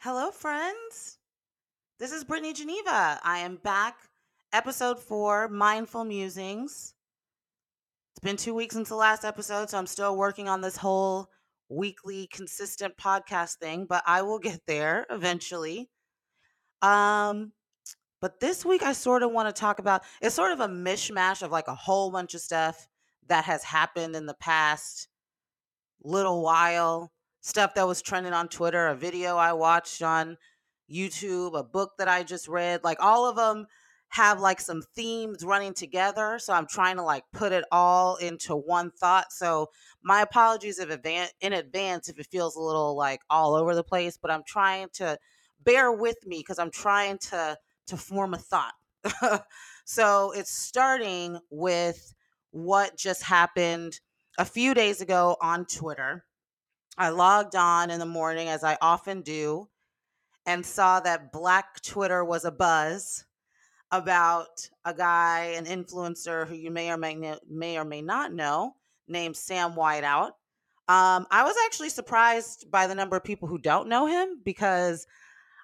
Hello, friends. This is Brittany Geneva. I am back, episode four, Mindful Musings. It's been two weeks since the last episode, so I'm still working on this whole weekly consistent podcast thing, but I will get there eventually. Um, but this week I sort of want to talk about it's sort of a mishmash of like a whole bunch of stuff that has happened in the past little while, stuff that was trending on Twitter, a video I watched on YouTube, a book that I just read, like all of them have like some themes running together. So I'm trying to like put it all into one thought. So my apologies if in advance if it feels a little like all over the place, but I'm trying to bear with me because I'm trying to to form a thought. so it's starting with what just happened a few days ago on Twitter. I logged on in the morning as I often do and saw that Black Twitter was a buzz about a guy, an influencer who you may or may, may or may not know, named Sam Whiteout. Um, I was actually surprised by the number of people who don't know him because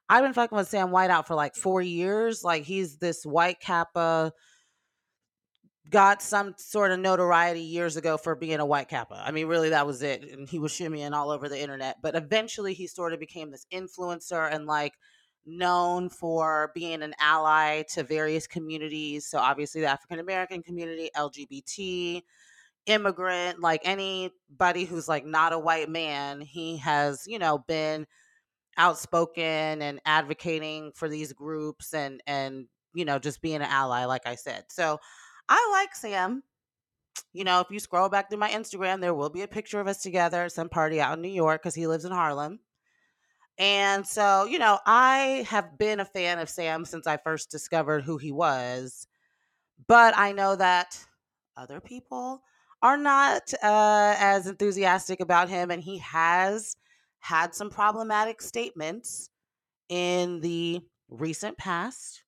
I've been fucking with Sam Whiteout for like four years. Like he's this white kappa got some sort of notoriety years ago for being a white kappa. I mean, really, that was it. And he was shimmying all over the internet. But eventually, he sort of became this influencer and like known for being an ally to various communities. So, obviously, the African American community, LGBT, immigrant, like anybody who's like not a white man, he has, you know, been outspoken and advocating for these groups and and you know just being an ally like i said so I like Sam. You know, if you scroll back through my Instagram, there will be a picture of us together at some party out in New York because he lives in Harlem. And so, you know, I have been a fan of Sam since I first discovered who he was. But I know that other people are not uh, as enthusiastic about him. And he has had some problematic statements in the recent past.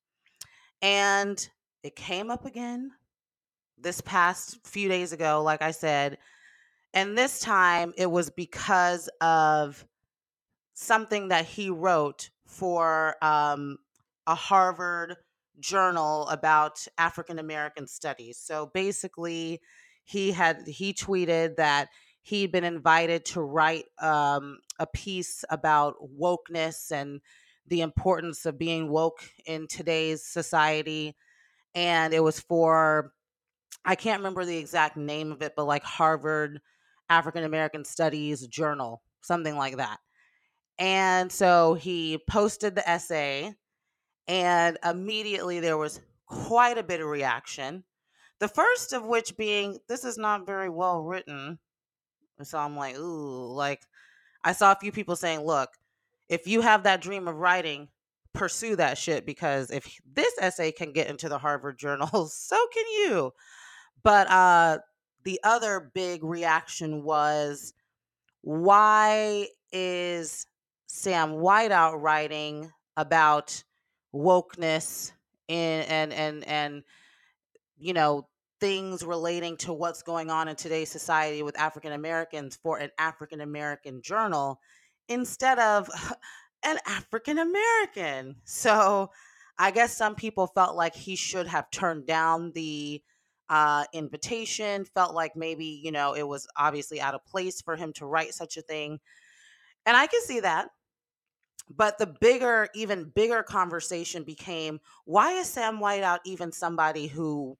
And it came up again this past few days ago, like I said. And this time it was because of something that he wrote for um, a Harvard journal about African American studies. So basically, he had he tweeted that he'd been invited to write um, a piece about wokeness and the importance of being woke in today's society, and it was for I can't remember the exact name of it, but like Harvard African American Studies Journal, something like that. And so he posted the essay, and immediately there was quite a bit of reaction. The first of which being, this is not very well written. So I'm like, ooh, like I saw a few people saying, look, if you have that dream of writing, pursue that shit because if this essay can get into the Harvard Journal, so can you. But uh, the other big reaction was why is Sam Whiteout writing about wokeness in, and and and you know things relating to what's going on in today's society with African Americans for an African American journal instead of an African American. So I guess some people felt like he should have turned down the uh, invitation, felt like maybe, you know, it was obviously out of place for him to write such a thing. And I can see that. But the bigger, even bigger conversation became why is Sam Whiteout even somebody who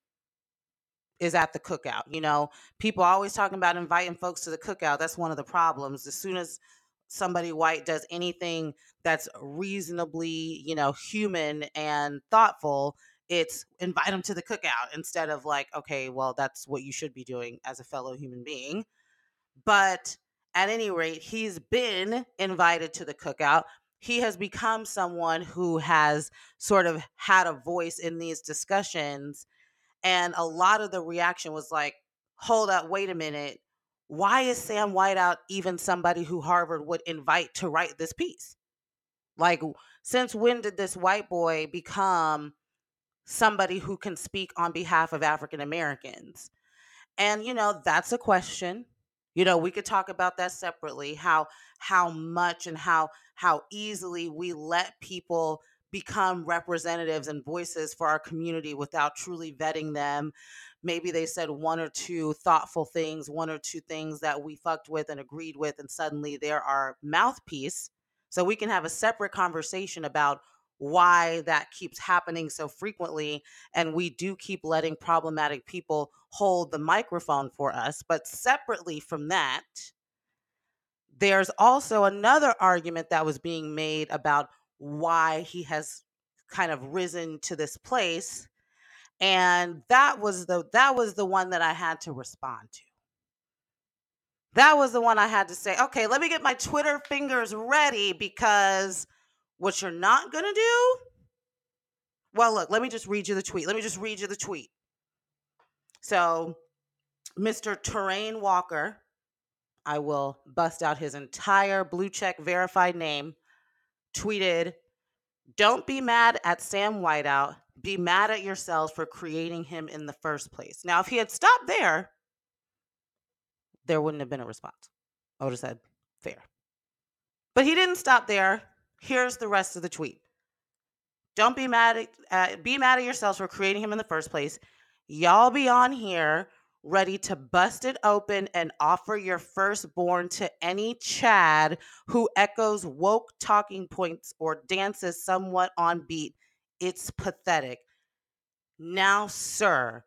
is at the cookout? You know, people always talking about inviting folks to the cookout. That's one of the problems. As soon as somebody white does anything that's reasonably, you know, human and thoughtful, it's invite them to the cookout instead of like, okay, well, that's what you should be doing as a fellow human being. But at any rate, he's been invited to the cookout. He has become someone who has sort of had a voice in these discussions. And a lot of the reaction was like, hold up, wait a minute. Why is Sam Whiteout even somebody who Harvard would invite to write this piece? Like, since when did this white boy become somebody who can speak on behalf of African Americans? And, you know, that's a question. You know, we could talk about that separately, how how much and how how easily we let people become representatives and voices for our community without truly vetting them. Maybe they said one or two thoughtful things, one or two things that we fucked with and agreed with, and suddenly they're our mouthpiece. So we can have a separate conversation about why that keeps happening so frequently. And we do keep letting problematic people hold the microphone for us. But separately from that, there's also another argument that was being made about why he has kind of risen to this place and that was the that was the one that I had to respond to. That was the one I had to say, okay, let me get my Twitter fingers ready because what you're not going to do? Well, look, let me just read you the tweet. Let me just read you the tweet. So, Mr. Terrain Walker, I will bust out his entire blue check verified name, tweeted, Don't be mad at Sam Whiteout. Be mad at yourselves for creating him in the first place. Now, if he had stopped there, there wouldn't have been a response. I would have said, fair. But he didn't stop there. Here's the rest of the tweet. Don't be mad at uh, be mad at yourselves for creating him in the first place. Y'all be on here ready to bust it open and offer your firstborn to any Chad who echoes woke talking points or dances somewhat on beat. It's pathetic. Now, sir,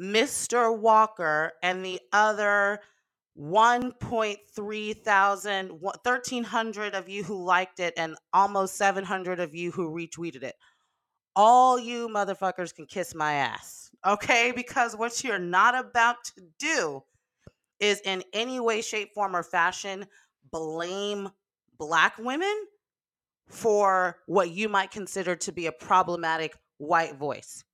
Mr. Walker and the other 1.3 thousand, 1,300 of you who liked it, and almost 700 of you who retweeted it. All you motherfuckers can kiss my ass, okay? Because what you're not about to do is in any way, shape, form, or fashion blame black women for what you might consider to be a problematic white voice.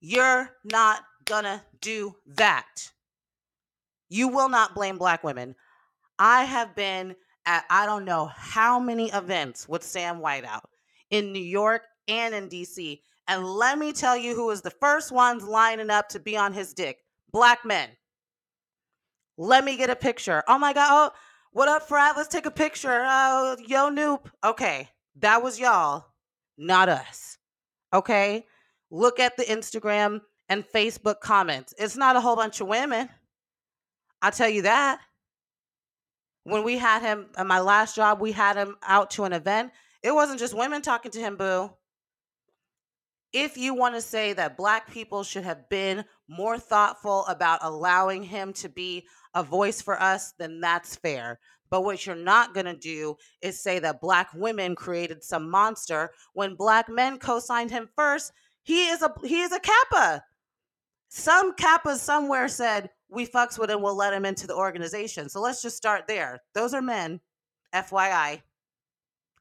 You're not gonna do that. You will not blame black women. I have been at I don't know how many events with Sam Whiteout in New York and in DC. And let me tell you who was the first ones lining up to be on his dick black men. Let me get a picture. Oh my God. Oh, what up, frat? Let's take a picture. Oh, yo, Nupe. Okay. That was y'all, not us. Okay. Look at the Instagram and Facebook comments. It's not a whole bunch of women. I'll tell you that. When we had him at my last job, we had him out to an event. It wasn't just women talking to him, boo. If you want to say that black people should have been more thoughtful about allowing him to be a voice for us, then that's fair. But what you're not going to do is say that black women created some monster when black men co-signed him first. He is a he is a kappa. Some kappa somewhere said we fucks with him, we'll let him into the organization. So let's just start there. Those are men, FYI.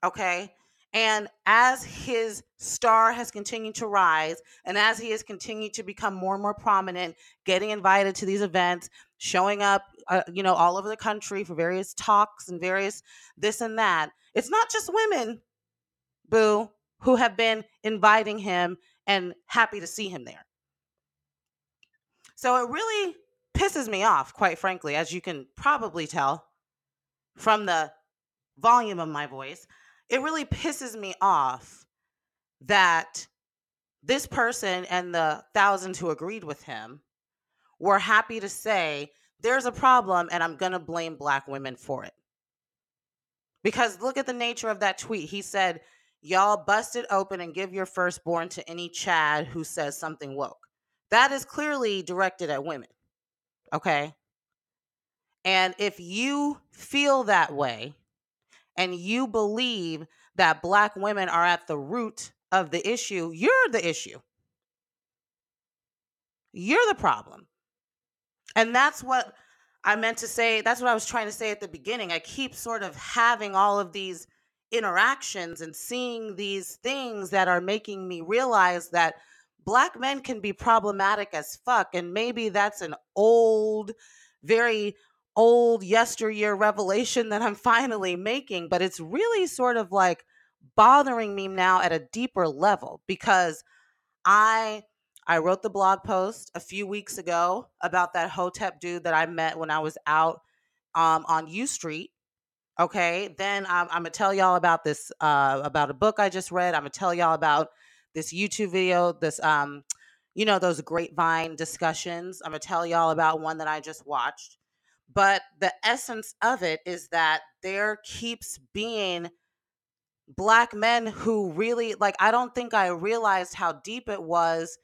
Okay. And as his star has continued to rise, and as he has continued to become more and more prominent, getting invited to these events, showing up, uh, you know, all over the country for various talks and various this and that, it's not just women, boo, who have been inviting him and happy to see him there. So it really pisses me off, quite frankly, as you can probably tell from the volume of my voice. It really pisses me off that this person and the thousands who agreed with him were happy to say, there's a problem and I'm going to blame black women for it. Because look at the nature of that tweet. He said, Y'all bust it open and give your firstborn to any Chad who says something woke. That is clearly directed at women. Okay. And if you feel that way and you believe that Black women are at the root of the issue, you're the issue. You're the problem. And that's what I meant to say. That's what I was trying to say at the beginning. I keep sort of having all of these interactions and seeing these things that are making me realize that black men can be problematic as fuck. And maybe that's an old, very old yesteryear revelation that I'm finally making, but it's really sort of like bothering me now at a deeper level because I I wrote the blog post a few weeks ago about that Hotep dude that I met when I was out um, on U Street. Okay, then I'm, I'm gonna tell y'all about this uh, about a book I just read. I'm gonna tell y'all about this YouTube video, this um, you know, those grapevine discussions. I'm gonna tell y'all about one that I just watched. But the essence of it is that there keeps being black men who really like I don't think I realized how deep it was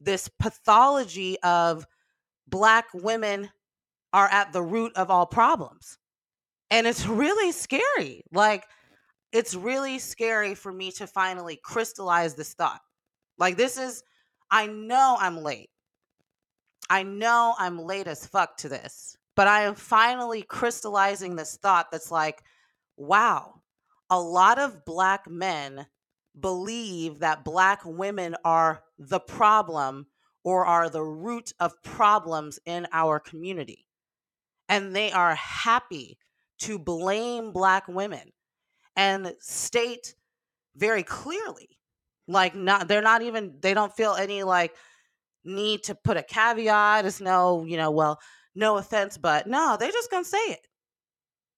this pathology of black women are at the root of all problems. And it's really scary. Like it's really scary for me to finally crystallize this thought. Like this is I know I'm late. I know I'm late as fuck to this, but I am finally crystallizing this thought that's like, wow, a lot of black men believe that black women are the problem or are the root of problems in our community. And they are happy to blame black women and state very clearly like not they're not even they don't feel any like need to put a caveat as no you know well no offense but no they're just gonna say it.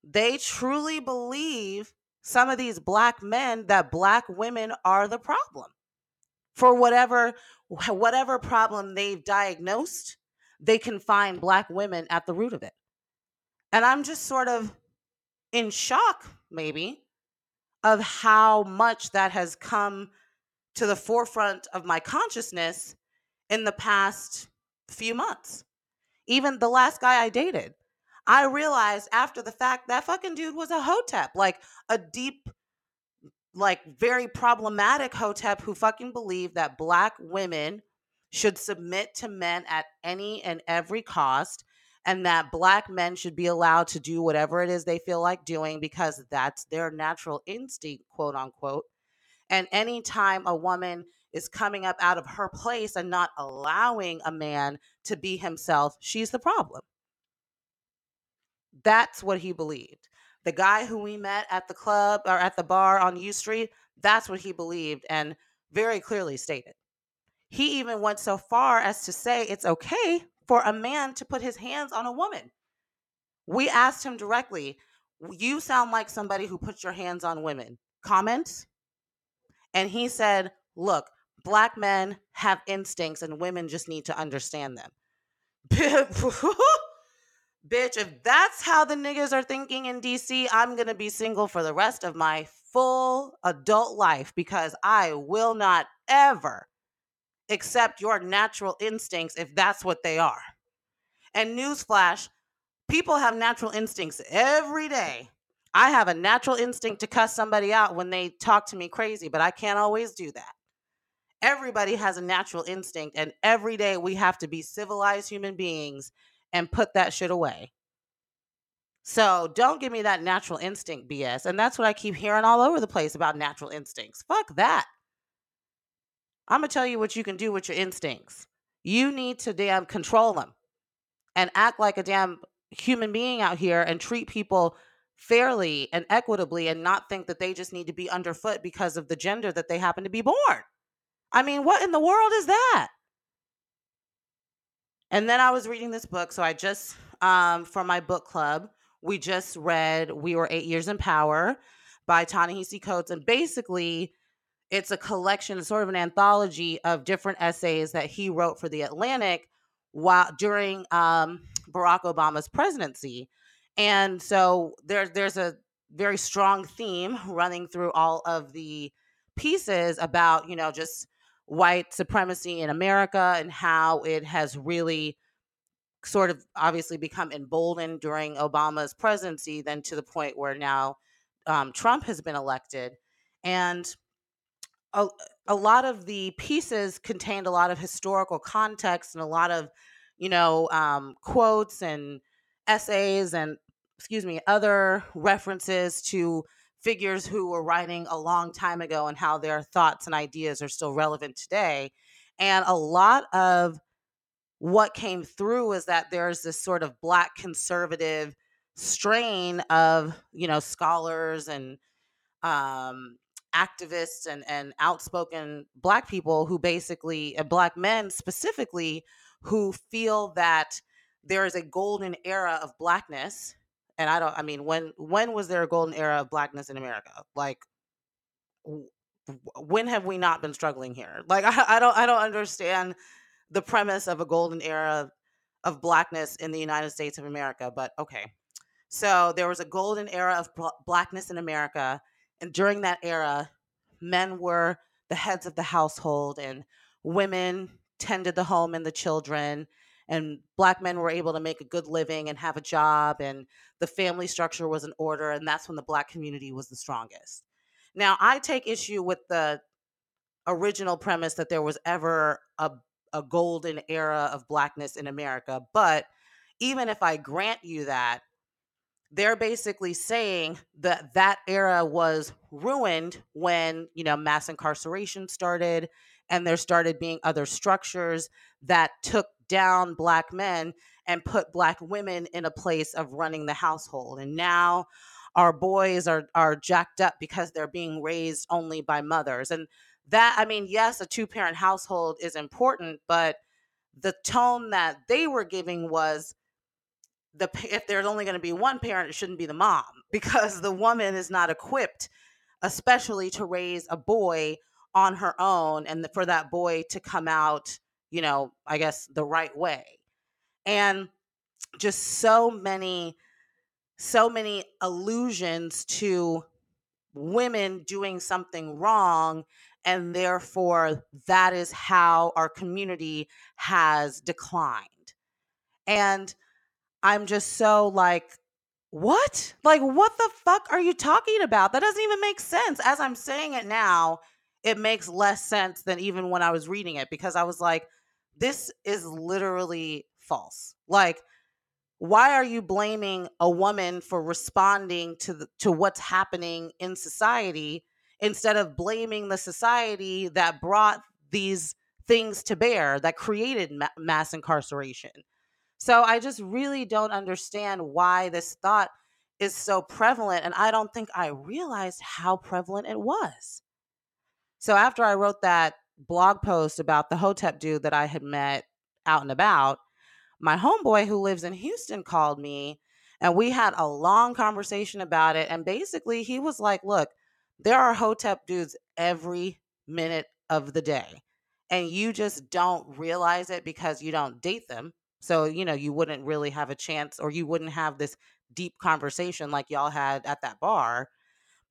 They truly believe some of these black men that black women are the problem. For whatever whatever problem they've diagnosed they can find black women at the root of it. And i'm just sort of in shock maybe of how much that has come to the forefront of my consciousness in the past few months. Even the last guy i dated I realized after the fact that fucking dude was a hotep, like a deep, like very problematic hotep who fucking believed that black women should submit to men at any and every cost and that black men should be allowed to do whatever it is they feel like doing because that's their natural instinct, quote unquote. And anytime a woman is coming up out of her place and not allowing a man to be himself, she's the problem. That's what he believed. The guy who we met at the club or at the bar on U Street, that's what he believed and very clearly stated. He even went so far as to say it's okay for a man to put his hands on a woman. We asked him directly, You sound like somebody who puts your hands on women. Comments? And he said, Look, black men have instincts and women just need to understand them. Bitch, if that's how the niggas are thinking in DC, I'm to be single for the rest of my full adult life because I will not ever accept your natural instincts if that's what they are. And newsflash, people have natural instincts every day. I have a natural instinct to cuss somebody out when they talk to me crazy, but I can't always do that. Everybody has a natural instinct, and every day we have to be civilized human beings and put that shit away. So don't give me that natural instinct BS. And that's what I keep hearing all over the place about natural instincts. Fuck that. I'm to tell you what you can do with your instincts. You need to damn control them and act like a damn human being out here and treat people fairly and equitably and not think that they just need to be underfoot because of the gender that they happen to be born. I mean, what in the world is that? And then I was reading this book. So I just, um, for my book club, we just read We Were Eight Years in Power by Ta-Nehisi Coates. And basically, it's a collection, sort of an anthology of different essays that he wrote for The Atlantic while during um, Barack Obama's presidency. And so there's there's a very strong theme running through all of the pieces about, you know, just white supremacy in America and how it has really sort of obviously become emboldened during Obama's presidency, then to the point where now um, Trump has been elected. And a, a lot of the pieces contained a lot of historical context and a lot of, you know, um, quotes and essays and, excuse me, other references to figures who were writing a long time ago and how their thoughts and ideas are still relevant today. And a lot of what came through is that there's this sort of black conservative strain of, you know, scholars and um, activists and, and outspoken black people who basically, and black men specifically, who feel that there is a golden era of blackness and I don't. I mean, when when was there a golden era of blackness in America? Like, when have we not been struggling here? Like, I, I don't. I don't understand the premise of a golden era of blackness in the United States of America. But okay, so there was a golden era of blackness in America, and during that era, men were the heads of the household, and women tended the home and the children and black men were able to make a good living and have a job and the family structure was in order and that's when the black community was the strongest. Now i take issue with the original premise that there was ever a, a golden era of blackness in america but even if i grant you that they're basically saying that that era was ruined when you know mass incarceration started and there started being other structures that took down black men and put black women in a place of running the household. And now our boys are are jacked up because they're being raised only by mothers. And that I mean, yes, a two-parent household is important, but the tone that they were giving was the if there's only going to be one parent, it shouldn't be the mom because the woman is not equipped especially to raise a boy on her own and for that boy to come out you know, I guess the right way. And just so many, so many allusions to women doing something wrong. And therefore, that is how our community has declined. And I'm just so like, what? Like, what the fuck are you talking about? That doesn't even make sense. As I'm saying it now, it makes less sense than even when I was reading it because I was like, this is literally false. Like, why are you blaming a woman for responding to the, to what's happening in society instead of blaming the society that brought these things to bear that created ma- mass incarceration? So I just really don't understand why this thought is so prevalent and I don't think I realized how prevalent it was. So after I wrote that blog post about the Hotep dude that I had met out and about, my homeboy who lives in Houston called me and we had a long conversation about it. And basically, he was like, Look, there are Hotep dudes every minute of the day. And you just don't realize it because you don't date them. So, you know, you wouldn't really have a chance or you wouldn't have this deep conversation like y'all had at that bar.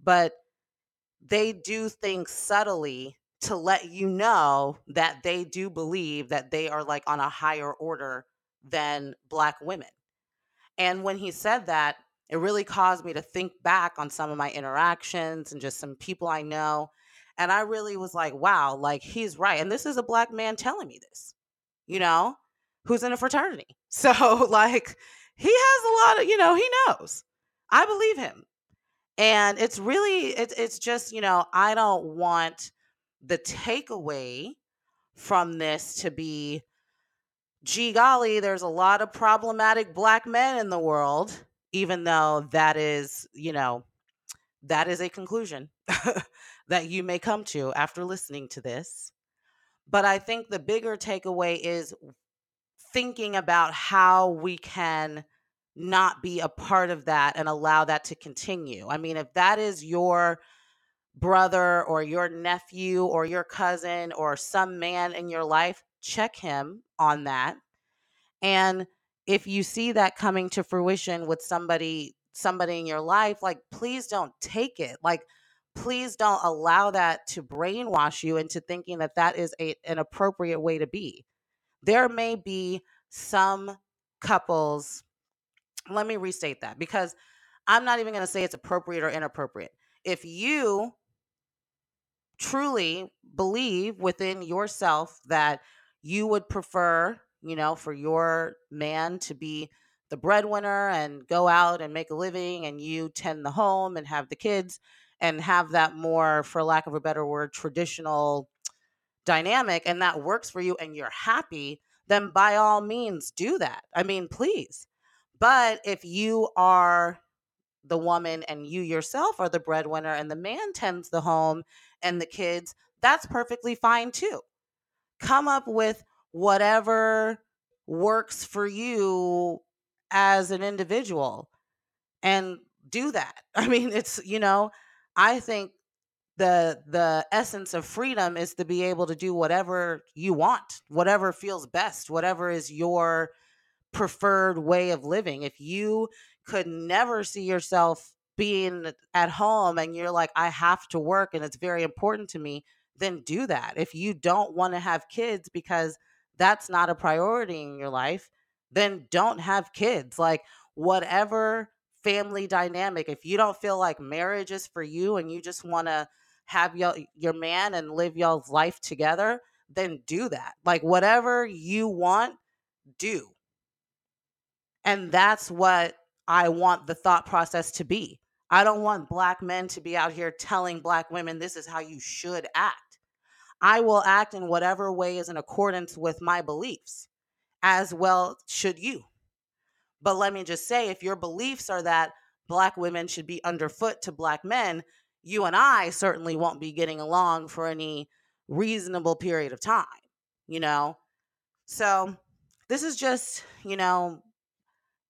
But they do things subtly to let you know that they do believe that they are like on a higher order than black women. And when he said that, it really caused me to think back on some of my interactions and just some people I know. And I really was like, wow, like he's right. And this is a black man telling me this, you know, who's in a fraternity. So, like, he has a lot of, you know, he knows. I believe him. And it's really, it's, it's just, you know, I don't want the takeaway from this to be gee golly, there's a lot of problematic black men in the world, even though that is, you know, that is a conclusion that you may come to after listening to this. But I think the bigger takeaway is thinking about how we can not be a part of that and allow that to continue. I mean, if that is your brother or your nephew or your cousin or some man in your life, check him on that. And if you see that coming to fruition with somebody somebody in your life, like please don't take it. Like please don't allow that to brainwash you into thinking that that is a, an appropriate way to be. There may be some couples let me restate that because I'm not even going to say it's appropriate or inappropriate. If you truly believe within yourself that you would prefer, you know, for your man to be the breadwinner and go out and make a living and you tend the home and have the kids and have that more for lack of a better word traditional dynamic and that works for you and you're happy then by all means do that i mean please but if you are the woman and you yourself are the breadwinner and the man tends the home and the kids, that's perfectly fine too. Come up with whatever works for you as an individual. and do that. I mean, it's, you know, I think the the essence of freedom is to be able to do whatever you want, whatever feels best, whatever is your preferred way of living. If you could never see yourself being at home and you're like I have to work and it's very important to me, then do that. If you don't want to have kids because that's not a priority in your life, then don't have kids. Like whatever family dynamic, if you don't feel like marriage is for you and you just want to have y'all your man and live y'all's life together, then do that. Like whatever you want, do. And that's what I want the thought process to be. I don't want black men to be out here telling black women this is how you should act. I will act in whatever way is in accordance with my beliefs, as well should you. But let me just say if your beliefs are that black women should be underfoot to black men, you and I certainly won't be getting along for any reasonable period of time, you know? So this is just, you know,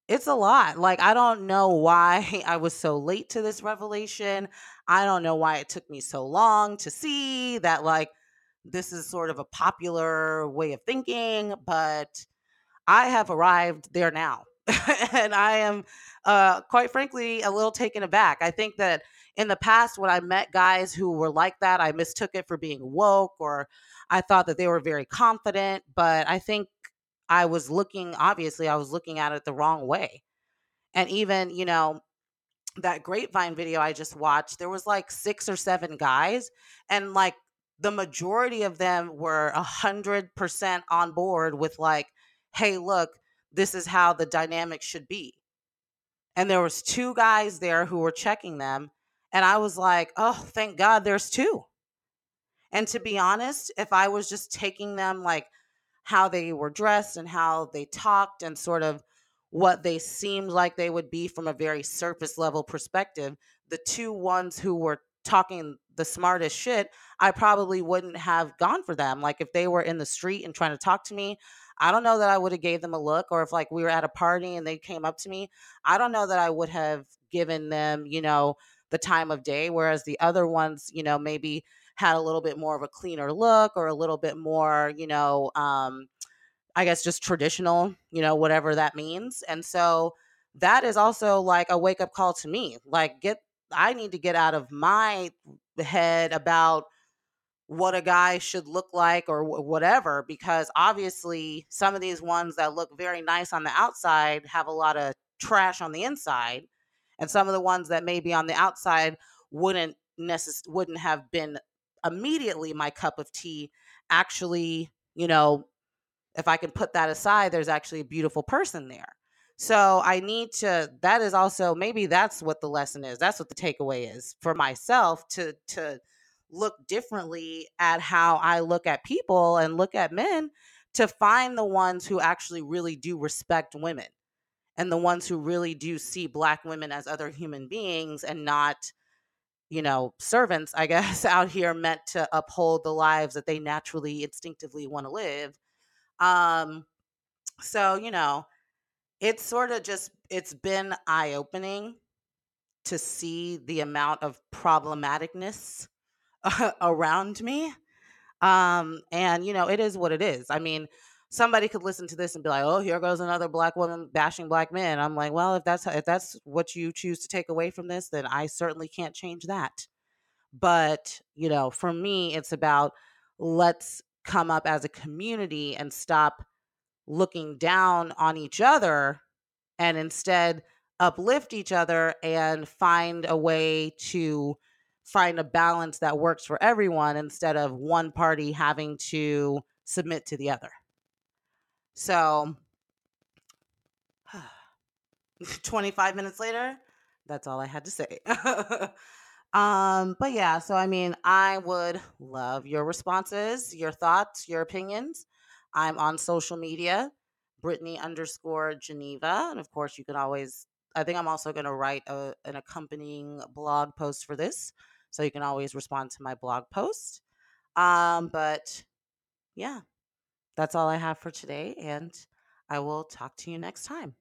it's a lot. Like, I don't know why I was so late to this revelation. I don't know why it took me so long to see that, like, this is sort of a popular way of thinking, but I have arrived there now. and I am, uh, quite frankly, a little taken aback. I think that in the past, when I met guys who were like that, I mistook it for being woke or I thought that they were very confident. But I think I was looking, obviously, I was looking at it the wrong way. And even, you know, that grapevine video I just watched, there was like six or seven guys, and like the majority of them were a hundred percent on board with like, hey, look, this is how the dynamic should be. And there was two guys there who were checking them. And I was like, oh, thank God there's two. And to be mm. honest, if I was just taking them like how they were dressed and how they talked and sort of what they seemed like they would be from a very surface level perspective, the two ones who were talking the smartest shit, I probably wouldn't have gone for them. Like if they were in the street and trying to talk to me, I don't know that I would have gave them a look or if like we were at a party and they came up to me, I don't know that I would have given them, you know, the time of day whereas the other ones, you know, maybe had a little bit more of a cleaner look or a little bit more, you know, um I guess just traditional, you know, whatever that means. And so that is also like a wake up call to me. Like get I need to get out of my head about what a guy should look like or whatever because obviously some of these ones that look very nice on the outside have a lot of trash on the inside and some of the ones that may be on the outside wouldn't necess- wouldn't have been immediately my cup of tea actually you know if i can put that aside there's actually a beautiful person there so I need to that is also maybe that's what the lesson is. That's what the takeaway is for myself to to look differently at how I look at people and look at men to find the ones who actually really do respect women and the ones who really do see black women as other human beings and not you know servants i guess out here meant to uphold the lives that they naturally instinctively want to live. Um so you know it's sort of just it's been eye-opening to see the amount of problematicness around me. Um and you know it is what it is. I mean somebody could listen to this and be like oh here goes another black woman bashing black men i'm like well if that's if that's what you choose to take away from this then i certainly can't change that but you know for me it's about let's come up as a community and stop looking down on each other and instead uplift each other and find a way to find a balance that works for everyone instead of one party having to submit to the other. So 25 minutes later, that's all I had to say. um, but yeah, so I mean, I would love your responses, your thoughts, your opinions. I'm on social media, Brittany underscore Geneva. And of course, you can always, I think I'm also going to write a, an accompanying blog post for this. So you can always respond to my blog post. Um, but yeah, that's all I have for today. And I will talk to you next time.